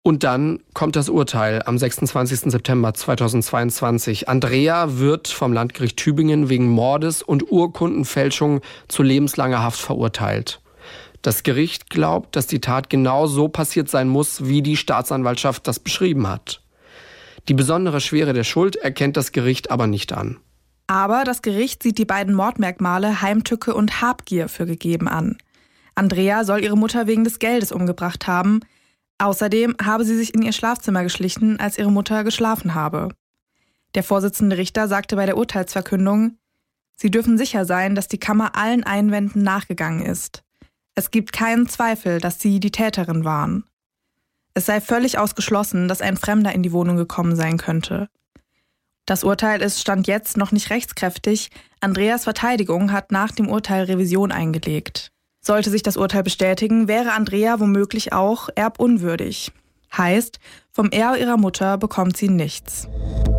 Und dann kommt das Urteil am 26. September 2022. Andrea wird vom Landgericht Tübingen wegen Mordes und Urkundenfälschung zu lebenslanger Haft verurteilt. Das Gericht glaubt, dass die Tat genau so passiert sein muss, wie die Staatsanwaltschaft das beschrieben hat. Die besondere Schwere der Schuld erkennt das Gericht aber nicht an. Aber das Gericht sieht die beiden Mordmerkmale Heimtücke und Habgier für gegeben an. Andrea soll ihre Mutter wegen des Geldes umgebracht haben. Außerdem habe sie sich in ihr Schlafzimmer geschlichen, als ihre Mutter geschlafen habe. Der Vorsitzende Richter sagte bei der Urteilsverkündung, Sie dürfen sicher sein, dass die Kammer allen Einwänden nachgegangen ist. Es gibt keinen Zweifel, dass sie die Täterin waren. Es sei völlig ausgeschlossen, dass ein Fremder in die Wohnung gekommen sein könnte. Das Urteil ist Stand jetzt noch nicht rechtskräftig. Andreas Verteidigung hat nach dem Urteil Revision eingelegt. Sollte sich das Urteil bestätigen, wäre Andrea womöglich auch erbunwürdig. Heißt, vom Erbe ihrer Mutter bekommt sie nichts.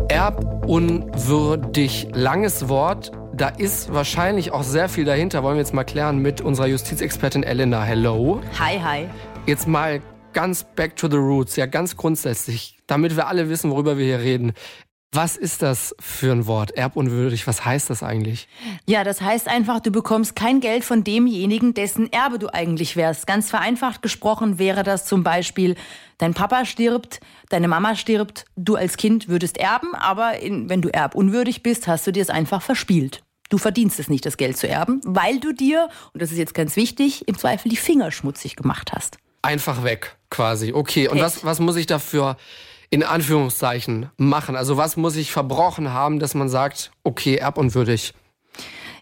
Erbunwürdig, langes Wort. Da ist wahrscheinlich auch sehr viel dahinter. Wollen wir jetzt mal klären mit unserer Justizexpertin Elena. Hello. Hi, hi. Jetzt mal ganz back to the roots, ja ganz grundsätzlich, damit wir alle wissen, worüber wir hier reden. Was ist das für ein Wort? Erbunwürdig, was heißt das eigentlich? Ja, das heißt einfach, du bekommst kein Geld von demjenigen, dessen Erbe du eigentlich wärst. Ganz vereinfacht gesprochen wäre das zum Beispiel, dein Papa stirbt, deine Mama stirbt, du als Kind würdest erben, aber in, wenn du erbunwürdig bist, hast du dir es einfach verspielt. Du verdienst es nicht, das Geld zu erben, weil du dir, und das ist jetzt ganz wichtig, im Zweifel die Finger schmutzig gemacht hast. Einfach weg, quasi. Okay, und was, was muss ich dafür in Anführungszeichen machen? Also was muss ich verbrochen haben, dass man sagt, okay, erbunwürdig?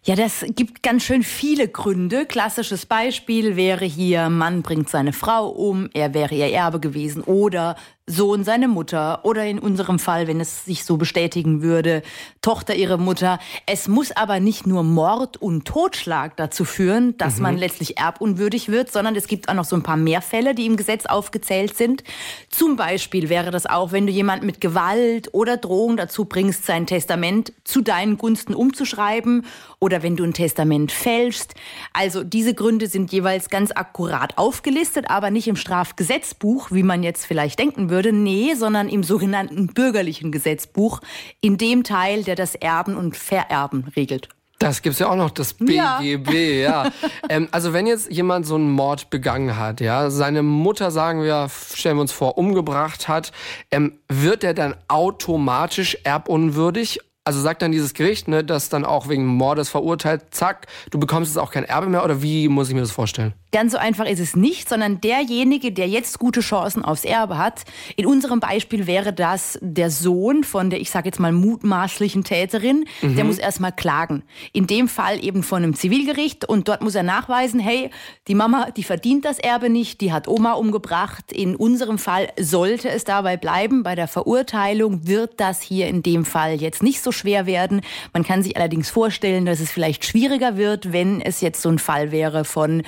Ja, das gibt ganz schön viele Gründe. Klassisches Beispiel wäre hier, Mann bringt seine Frau um, er wäre ihr Erbe gewesen oder Sohn seine Mutter oder in unserem Fall, wenn es sich so bestätigen würde, Tochter ihre Mutter. Es muss aber nicht nur Mord und Totschlag dazu führen, dass mhm. man letztlich erbunwürdig wird, sondern es gibt auch noch so ein paar mehr Fälle, die im Gesetz aufgezählt sind. Zum Beispiel wäre das auch, wenn du jemand mit Gewalt oder Drohung dazu bringst, sein Testament zu deinen Gunsten umzuschreiben oder wenn du ein Testament fälschst. Also diese Gründe sind jeweils ganz akkurat aufgelistet, aber nicht im Strafgesetzbuch, wie man jetzt vielleicht denken würde würde. Nee, sondern im sogenannten bürgerlichen Gesetzbuch, in dem Teil, der das Erben und Vererben regelt. Das gibt es ja auch noch, das BGB, ja. ja. ähm, also wenn jetzt jemand so einen Mord begangen hat, ja, seine Mutter, sagen wir, stellen wir uns vor, umgebracht hat, ähm, wird er dann automatisch erbunwürdig also sagt dann dieses Gericht, ne, das dann auch wegen Mordes verurteilt, zack, du bekommst jetzt auch kein Erbe mehr oder wie muss ich mir das vorstellen? Ganz so einfach ist es nicht, sondern derjenige, der jetzt gute Chancen aufs Erbe hat, in unserem Beispiel wäre das der Sohn von der, ich sage jetzt mal, mutmaßlichen Täterin, mhm. der muss erstmal klagen. In dem Fall eben von einem Zivilgericht und dort muss er nachweisen, hey, die Mama, die verdient das Erbe nicht, die hat Oma umgebracht. In unserem Fall sollte es dabei bleiben. Bei der Verurteilung wird das hier in dem Fall jetzt nicht so schwer werden. Man kann sich allerdings vorstellen, dass es vielleicht schwieriger wird, wenn es jetzt so ein Fall wäre von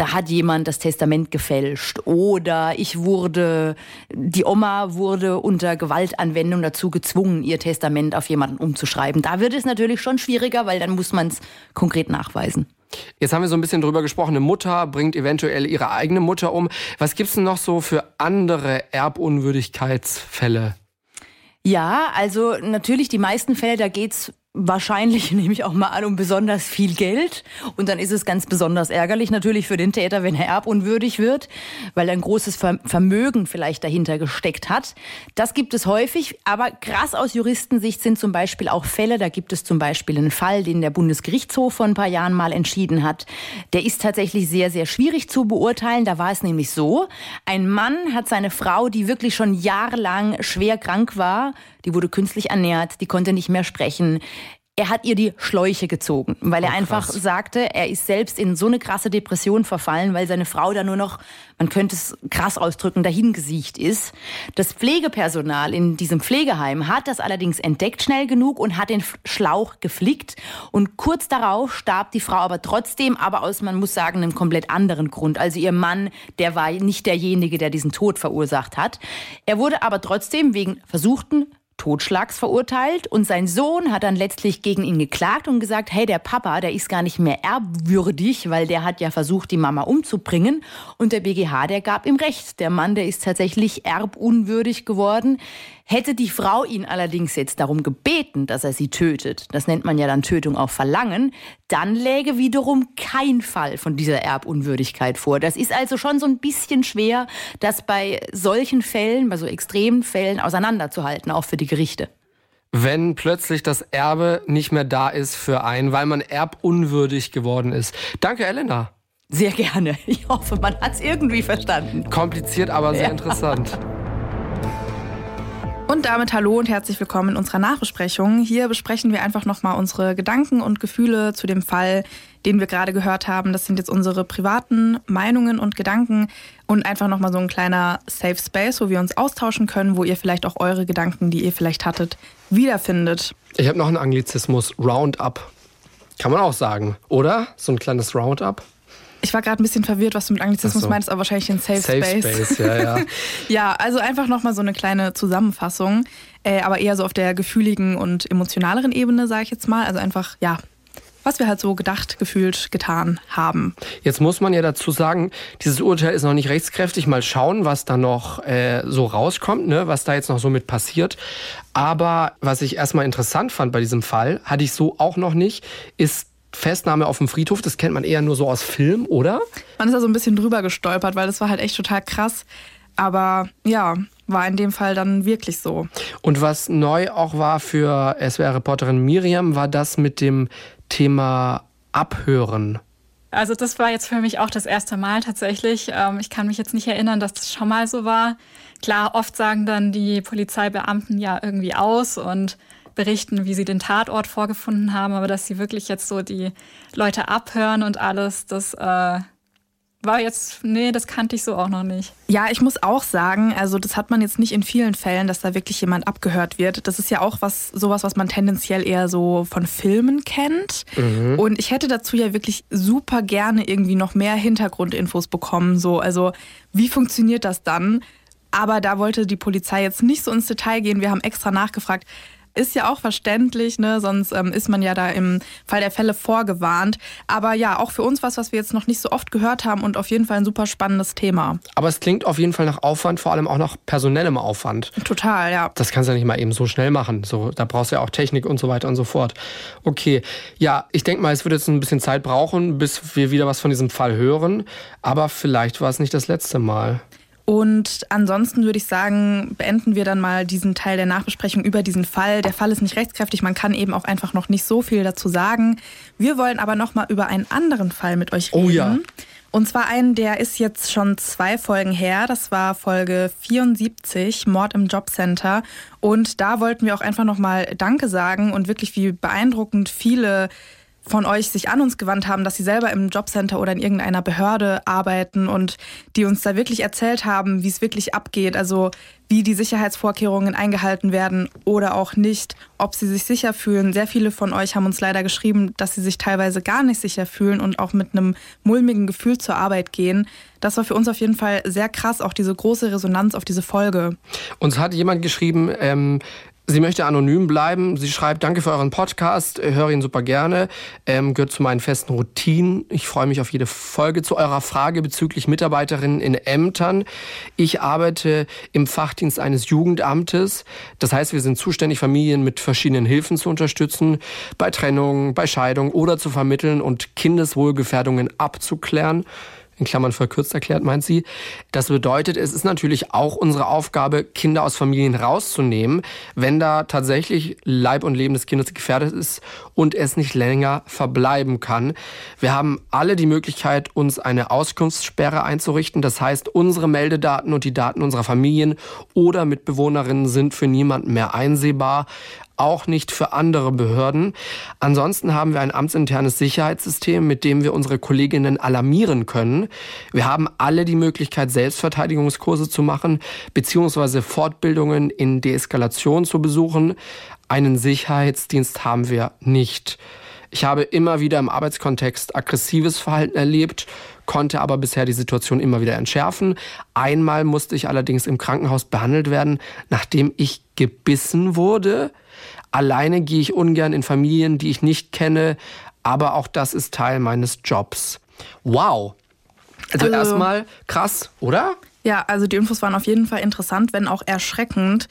da hat jemand das Testament gefälscht oder ich wurde, die Oma wurde unter Gewaltanwendung dazu gezwungen, ihr Testament auf jemanden umzuschreiben. Da wird es natürlich schon schwieriger, weil dann muss man es konkret nachweisen. Jetzt haben wir so ein bisschen drüber gesprochen, eine Mutter bringt eventuell ihre eigene Mutter um. Was gibt es denn noch so für andere Erbunwürdigkeitsfälle? Ja, also natürlich die meisten Fälle, da geht's Wahrscheinlich nehme ich auch mal an um besonders viel Geld. Und dann ist es ganz besonders ärgerlich natürlich für den Täter, wenn er erbunwürdig wird, weil er ein großes Vermögen vielleicht dahinter gesteckt hat. Das gibt es häufig. Aber krass aus Juristensicht sind zum Beispiel auch Fälle. Da gibt es zum Beispiel einen Fall, den der Bundesgerichtshof vor ein paar Jahren mal entschieden hat. Der ist tatsächlich sehr, sehr schwierig zu beurteilen. Da war es nämlich so. Ein Mann hat seine Frau, die wirklich schon jahrelang schwer krank war, die wurde künstlich ernährt, die konnte nicht mehr sprechen. Er hat ihr die Schläuche gezogen, weil er oh, einfach sagte, er ist selbst in so eine krasse Depression verfallen, weil seine Frau da nur noch, man könnte es krass ausdrücken, dahingesiegt ist. Das Pflegepersonal in diesem Pflegeheim hat das allerdings entdeckt schnell genug und hat den Schlauch geflickt. Und kurz darauf starb die Frau aber trotzdem, aber aus, man muss sagen, einem komplett anderen Grund. Also ihr Mann, der war nicht derjenige, der diesen Tod verursacht hat. Er wurde aber trotzdem wegen versuchten Totschlags verurteilt und sein Sohn hat dann letztlich gegen ihn geklagt und gesagt, hey, der Papa, der ist gar nicht mehr erbwürdig, weil der hat ja versucht, die Mama umzubringen und der BGH, der gab ihm recht. Der Mann, der ist tatsächlich erbunwürdig geworden. Hätte die Frau ihn allerdings jetzt darum gebeten, dass er sie tötet, das nennt man ja dann Tötung auf Verlangen, dann läge wiederum kein Fall von dieser Erbunwürdigkeit vor. Das ist also schon so ein bisschen schwer, das bei solchen Fällen, bei so extremen Fällen auseinanderzuhalten, auch für die Gerichte. Wenn plötzlich das Erbe nicht mehr da ist für einen, weil man erbunwürdig geworden ist. Danke, Elena. Sehr gerne. Ich hoffe, man hat es irgendwie verstanden. Kompliziert, aber sehr ja. interessant. Und damit hallo und herzlich willkommen in unserer Nachbesprechung. Hier besprechen wir einfach nochmal unsere Gedanken und Gefühle zu dem Fall, den wir gerade gehört haben. Das sind jetzt unsere privaten Meinungen und Gedanken und einfach nochmal so ein kleiner Safe Space, wo wir uns austauschen können, wo ihr vielleicht auch eure Gedanken, die ihr vielleicht hattet, wiederfindet. Ich habe noch einen Anglizismus, Roundup. Kann man auch sagen, oder? So ein kleines Roundup. Ich war gerade ein bisschen verwirrt, was du mit Anglizismus so. meinst, aber wahrscheinlich ein Safe, Safe Space. Space ja, ja. ja, also einfach nochmal so eine kleine Zusammenfassung, äh, aber eher so auf der gefühligen und emotionaleren Ebene, sage ich jetzt mal. Also einfach, ja, was wir halt so gedacht, gefühlt, getan haben. Jetzt muss man ja dazu sagen, dieses Urteil ist noch nicht rechtskräftig. Mal schauen, was da noch äh, so rauskommt, ne? was da jetzt noch so mit passiert. Aber was ich erstmal interessant fand bei diesem Fall, hatte ich so auch noch nicht, ist Festnahme auf dem Friedhof. Das kennt man eher nur so aus Film, oder? Man ist da so ein bisschen drüber gestolpert, weil das war halt echt total krass. Aber ja, war in dem Fall dann wirklich so. Und was neu auch war für SWR-Reporterin Miriam, war das mit dem Thema Abhören. Also das war jetzt für mich auch das erste Mal tatsächlich. Ähm, ich kann mich jetzt nicht erinnern, dass das schon mal so war. Klar, oft sagen dann die Polizeibeamten ja irgendwie aus und berichten, wie sie den Tatort vorgefunden haben, aber dass sie wirklich jetzt so die Leute abhören und alles, das äh, war jetzt, nee, das kannte ich so auch noch nicht. Ja, ich muss auch sagen, also das hat man jetzt nicht in vielen Fällen, dass da wirklich jemand abgehört wird. Das ist ja auch was, sowas, was man tendenziell eher so von Filmen kennt. Mhm. Und ich hätte dazu ja wirklich super gerne irgendwie noch mehr Hintergrundinfos bekommen. So, also wie funktioniert das dann? Aber da wollte die Polizei jetzt nicht so ins Detail gehen. Wir haben extra nachgefragt, ist ja auch verständlich, ne? sonst ähm, ist man ja da im Fall der Fälle vorgewarnt. Aber ja, auch für uns was, was wir jetzt noch nicht so oft gehört haben und auf jeden Fall ein super spannendes Thema. Aber es klingt auf jeden Fall nach Aufwand, vor allem auch nach personellem Aufwand. Total, ja. Das kannst du ja nicht mal eben so schnell machen. So, da brauchst du ja auch Technik und so weiter und so fort. Okay, ja, ich denke mal, es wird jetzt ein bisschen Zeit brauchen, bis wir wieder was von diesem Fall hören. Aber vielleicht war es nicht das letzte Mal. Und ansonsten würde ich sagen, beenden wir dann mal diesen Teil der Nachbesprechung über diesen Fall. Der Fall ist nicht rechtskräftig, man kann eben auch einfach noch nicht so viel dazu sagen. Wir wollen aber noch mal über einen anderen Fall mit euch reden. Oh ja. Und zwar einen, der ist jetzt schon zwei Folgen her. Das war Folge 74, Mord im Jobcenter. Und da wollten wir auch einfach noch mal Danke sagen und wirklich wie beeindruckend viele von euch sich an uns gewandt haben, dass sie selber im Jobcenter oder in irgendeiner Behörde arbeiten und die uns da wirklich erzählt haben, wie es wirklich abgeht, also wie die Sicherheitsvorkehrungen eingehalten werden oder auch nicht, ob sie sich sicher fühlen. Sehr viele von euch haben uns leider geschrieben, dass sie sich teilweise gar nicht sicher fühlen und auch mit einem mulmigen Gefühl zur Arbeit gehen. Das war für uns auf jeden Fall sehr krass, auch diese große Resonanz auf diese Folge. Uns hat jemand geschrieben, ähm, Sie möchte anonym bleiben. Sie schreibt, danke für euren Podcast, äh, höre ihn super gerne, ähm, gehört zu meinen festen Routinen. Ich freue mich auf jede Folge. Zu eurer Frage bezüglich Mitarbeiterinnen in Ämtern. Ich arbeite im Fachdienst eines Jugendamtes. Das heißt, wir sind zuständig, Familien mit verschiedenen Hilfen zu unterstützen, bei Trennung, bei Scheidung oder zu vermitteln und Kindeswohlgefährdungen abzuklären in Klammern verkürzt erklärt, meint sie. Das bedeutet, es ist natürlich auch unsere Aufgabe, Kinder aus Familien rauszunehmen, wenn da tatsächlich Leib und Leben des Kindes gefährdet ist und es nicht länger verbleiben kann. Wir haben alle die Möglichkeit, uns eine Auskunftssperre einzurichten. Das heißt, unsere Meldedaten und die Daten unserer Familien oder Mitbewohnerinnen sind für niemanden mehr einsehbar auch nicht für andere Behörden. Ansonsten haben wir ein amtsinternes Sicherheitssystem, mit dem wir unsere Kolleginnen alarmieren können. Wir haben alle die Möglichkeit, Selbstverteidigungskurse zu machen, beziehungsweise Fortbildungen in Deeskalation zu besuchen. Einen Sicherheitsdienst haben wir nicht. Ich habe immer wieder im Arbeitskontext aggressives Verhalten erlebt, konnte aber bisher die Situation immer wieder entschärfen. Einmal musste ich allerdings im Krankenhaus behandelt werden, nachdem ich gebissen wurde. Alleine gehe ich ungern in Familien, die ich nicht kenne, aber auch das ist Teil meines Jobs. Wow. Also, also erstmal krass, oder? Ja, also die Infos waren auf jeden Fall interessant, wenn auch erschreckend.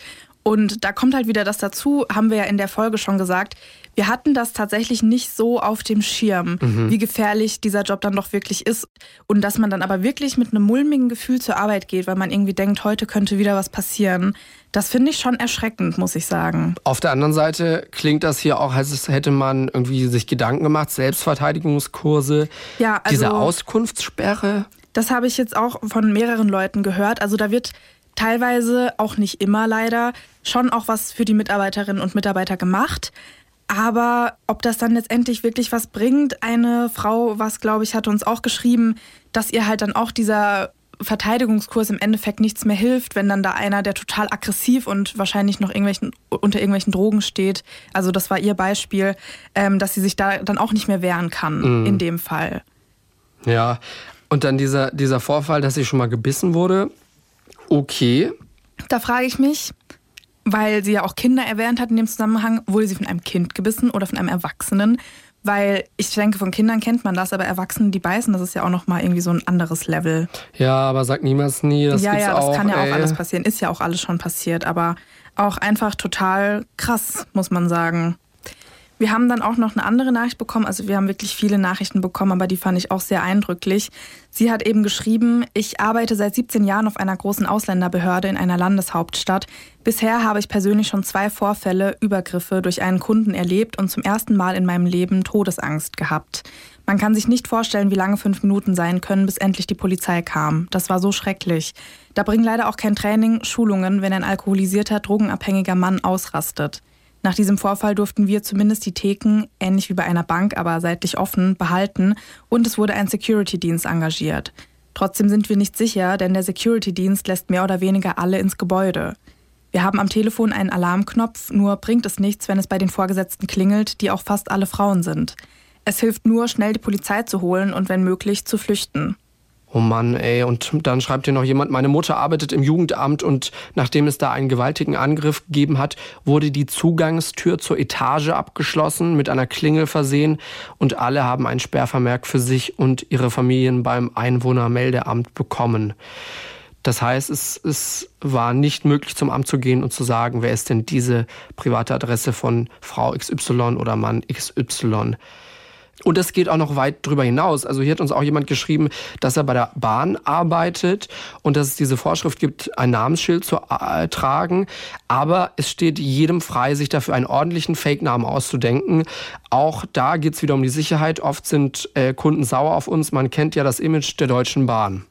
Und da kommt halt wieder das dazu, haben wir ja in der Folge schon gesagt, wir hatten das tatsächlich nicht so auf dem Schirm, mhm. wie gefährlich dieser Job dann doch wirklich ist. Und dass man dann aber wirklich mit einem mulmigen Gefühl zur Arbeit geht, weil man irgendwie denkt, heute könnte wieder was passieren. Das finde ich schon erschreckend, muss ich sagen. Auf der anderen Seite klingt das hier auch, als hätte man irgendwie sich Gedanken gemacht, Selbstverteidigungskurse, ja, also, diese Auskunftssperre. Das habe ich jetzt auch von mehreren Leuten gehört. Also da wird teilweise, auch nicht immer leider, schon auch was für die Mitarbeiterinnen und Mitarbeiter gemacht. Aber ob das dann letztendlich wirklich was bringt, eine Frau, was glaube ich, hat uns auch geschrieben, dass ihr halt dann auch dieser Verteidigungskurs im Endeffekt nichts mehr hilft, wenn dann da einer, der total aggressiv und wahrscheinlich noch irgendwelchen, unter irgendwelchen Drogen steht, also das war ihr Beispiel, ähm, dass sie sich da dann auch nicht mehr wehren kann mhm. in dem Fall. Ja, und dann dieser, dieser Vorfall, dass sie schon mal gebissen wurde, okay. Da frage ich mich, weil sie ja auch Kinder erwähnt hat in dem Zusammenhang, wurde sie von einem Kind gebissen oder von einem Erwachsenen? Weil ich denke, von Kindern kennt man das, aber Erwachsene, die beißen, das ist ja auch nochmal irgendwie so ein anderes Level. Ja, aber sag niemals nie. Das ja, gibt's ja, das auch, kann ja ey. auch alles passieren. Ist ja auch alles schon passiert, aber auch einfach total krass, muss man sagen. Wir haben dann auch noch eine andere Nachricht bekommen. Also wir haben wirklich viele Nachrichten bekommen, aber die fand ich auch sehr eindrücklich. Sie hat eben geschrieben, ich arbeite seit 17 Jahren auf einer großen Ausländerbehörde in einer Landeshauptstadt. Bisher habe ich persönlich schon zwei Vorfälle, Übergriffe durch einen Kunden erlebt und zum ersten Mal in meinem Leben Todesangst gehabt. Man kann sich nicht vorstellen, wie lange fünf Minuten sein können, bis endlich die Polizei kam. Das war so schrecklich. Da bringen leider auch kein Training, Schulungen, wenn ein alkoholisierter, drogenabhängiger Mann ausrastet. Nach diesem Vorfall durften wir zumindest die Theken, ähnlich wie bei einer Bank, aber seitlich offen, behalten und es wurde ein Security-Dienst engagiert. Trotzdem sind wir nicht sicher, denn der Security-Dienst lässt mehr oder weniger alle ins Gebäude. Wir haben am Telefon einen Alarmknopf, nur bringt es nichts, wenn es bei den Vorgesetzten klingelt, die auch fast alle Frauen sind. Es hilft nur, schnell die Polizei zu holen und wenn möglich zu flüchten. Oh Mann, ey. Und dann schreibt hier noch jemand, meine Mutter arbeitet im Jugendamt und nachdem es da einen gewaltigen Angriff gegeben hat, wurde die Zugangstür zur Etage abgeschlossen, mit einer Klingel versehen und alle haben ein Sperrvermerk für sich und ihre Familien beim Einwohnermeldeamt bekommen. Das heißt, es, es war nicht möglich, zum Amt zu gehen und zu sagen, wer ist denn diese private Adresse von Frau XY oder Mann XY. Und das geht auch noch weit drüber hinaus. Also hier hat uns auch jemand geschrieben, dass er bei der Bahn arbeitet und dass es diese Vorschrift gibt, ein Namensschild zu äh, tragen. Aber es steht jedem frei, sich dafür einen ordentlichen Fake-Namen auszudenken. Auch da geht es wieder um die Sicherheit. Oft sind äh, Kunden sauer auf uns. Man kennt ja das Image der Deutschen Bahn.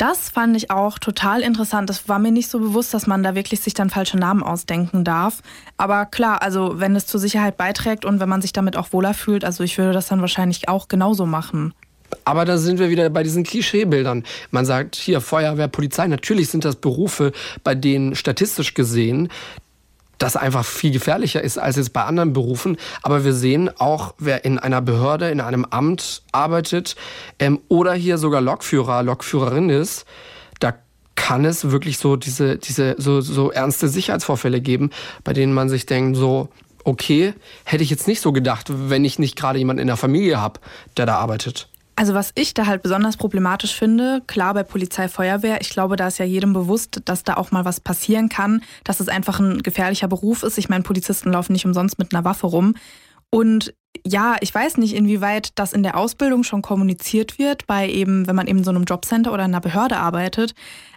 Das fand ich auch total interessant. Das war mir nicht so bewusst, dass man da wirklich sich dann falsche Namen ausdenken darf. Aber klar, also wenn es zur Sicherheit beiträgt und wenn man sich damit auch wohler fühlt, also ich würde das dann wahrscheinlich auch genauso machen. Aber da sind wir wieder bei diesen Klischeebildern. Man sagt hier Feuerwehr, Polizei. Natürlich sind das Berufe, bei denen statistisch gesehen das einfach viel gefährlicher ist als jetzt bei anderen Berufen. Aber wir sehen auch, wer in einer Behörde, in einem Amt arbeitet ähm, oder hier sogar Lokführer, Lokführerin ist, da kann es wirklich so diese, diese so, so ernste Sicherheitsvorfälle geben, bei denen man sich denkt, so, okay, hätte ich jetzt nicht so gedacht, wenn ich nicht gerade jemanden in der Familie habe, der da arbeitet. Also was ich da halt besonders problematisch finde, klar bei Polizei, Feuerwehr, ich glaube, da ist ja jedem bewusst, dass da auch mal was passieren kann, dass es einfach ein gefährlicher Beruf ist. Ich meine, Polizisten laufen nicht umsonst mit einer Waffe rum. Und ja, ich weiß nicht, inwieweit das in der Ausbildung schon kommuniziert wird, bei eben, wenn man eben in so einem Jobcenter oder in einer Behörde arbeitet.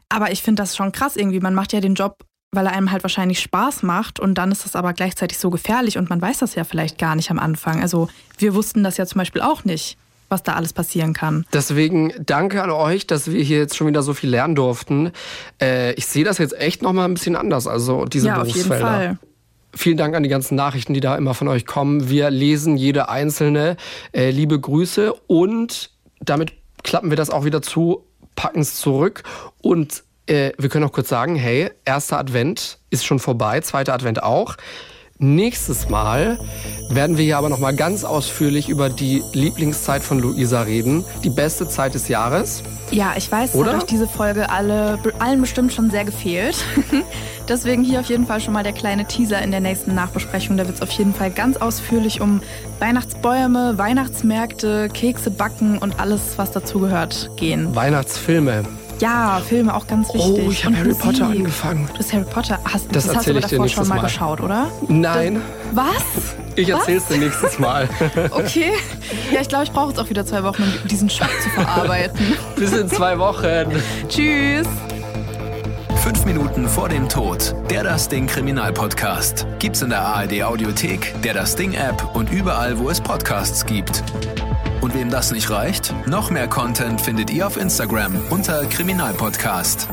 Aber ich finde das schon krass irgendwie. Man macht ja den Job, weil er einem halt wahrscheinlich Spaß macht und dann ist das aber gleichzeitig so gefährlich und man weiß das ja vielleicht gar nicht am Anfang. Also wir wussten das ja zum Beispiel auch nicht was da alles passieren kann. Deswegen danke an euch, dass wir hier jetzt schon wieder so viel lernen durften. Äh, ich sehe das jetzt echt noch mal ein bisschen anders, also diese ja, Berufsfelder. Auf jeden Fall. Vielen Dank an die ganzen Nachrichten, die da immer von euch kommen. Wir lesen jede einzelne. Äh, liebe Grüße und damit klappen wir das auch wieder zu, packen es zurück und äh, wir können auch kurz sagen, hey, erster Advent ist schon vorbei, zweiter Advent auch. Nächstes Mal werden wir hier aber noch mal ganz ausführlich über die Lieblingszeit von Luisa reden, die beste Zeit des Jahres. Ja, ich weiß, Oder? hat euch diese Folge alle, allen bestimmt schon sehr gefehlt. Deswegen hier auf jeden Fall schon mal der kleine Teaser in der nächsten Nachbesprechung. Da wird es auf jeden Fall ganz ausführlich um Weihnachtsbäume, Weihnachtsmärkte, Kekse backen und alles, was dazugehört, gehen. Weihnachtsfilme. Ja, Filme auch ganz wichtig. Oh, ich habe Harry Potter Musik. angefangen. Du hast Harry Potter. Hast, Das das, hast du davor schon mal Mal. geschaut, oder? Nein, Was? ich erzähl's dir nächstes Mal. Okay. Ja, ich glaube, ich brauche jetzt auch wieder zwei Wochen, um diesen Schock zu verarbeiten. Bis in zwei Wochen. Tschüss. Fünf Minuten vor dem Tod. Der Das Ding Kriminalpodcast. Gibt's in der ARD Audiothek, der Das Ding App und überall, wo es Podcasts gibt. Und wem das nicht reicht, noch mehr Content findet ihr auf Instagram unter Kriminalpodcast.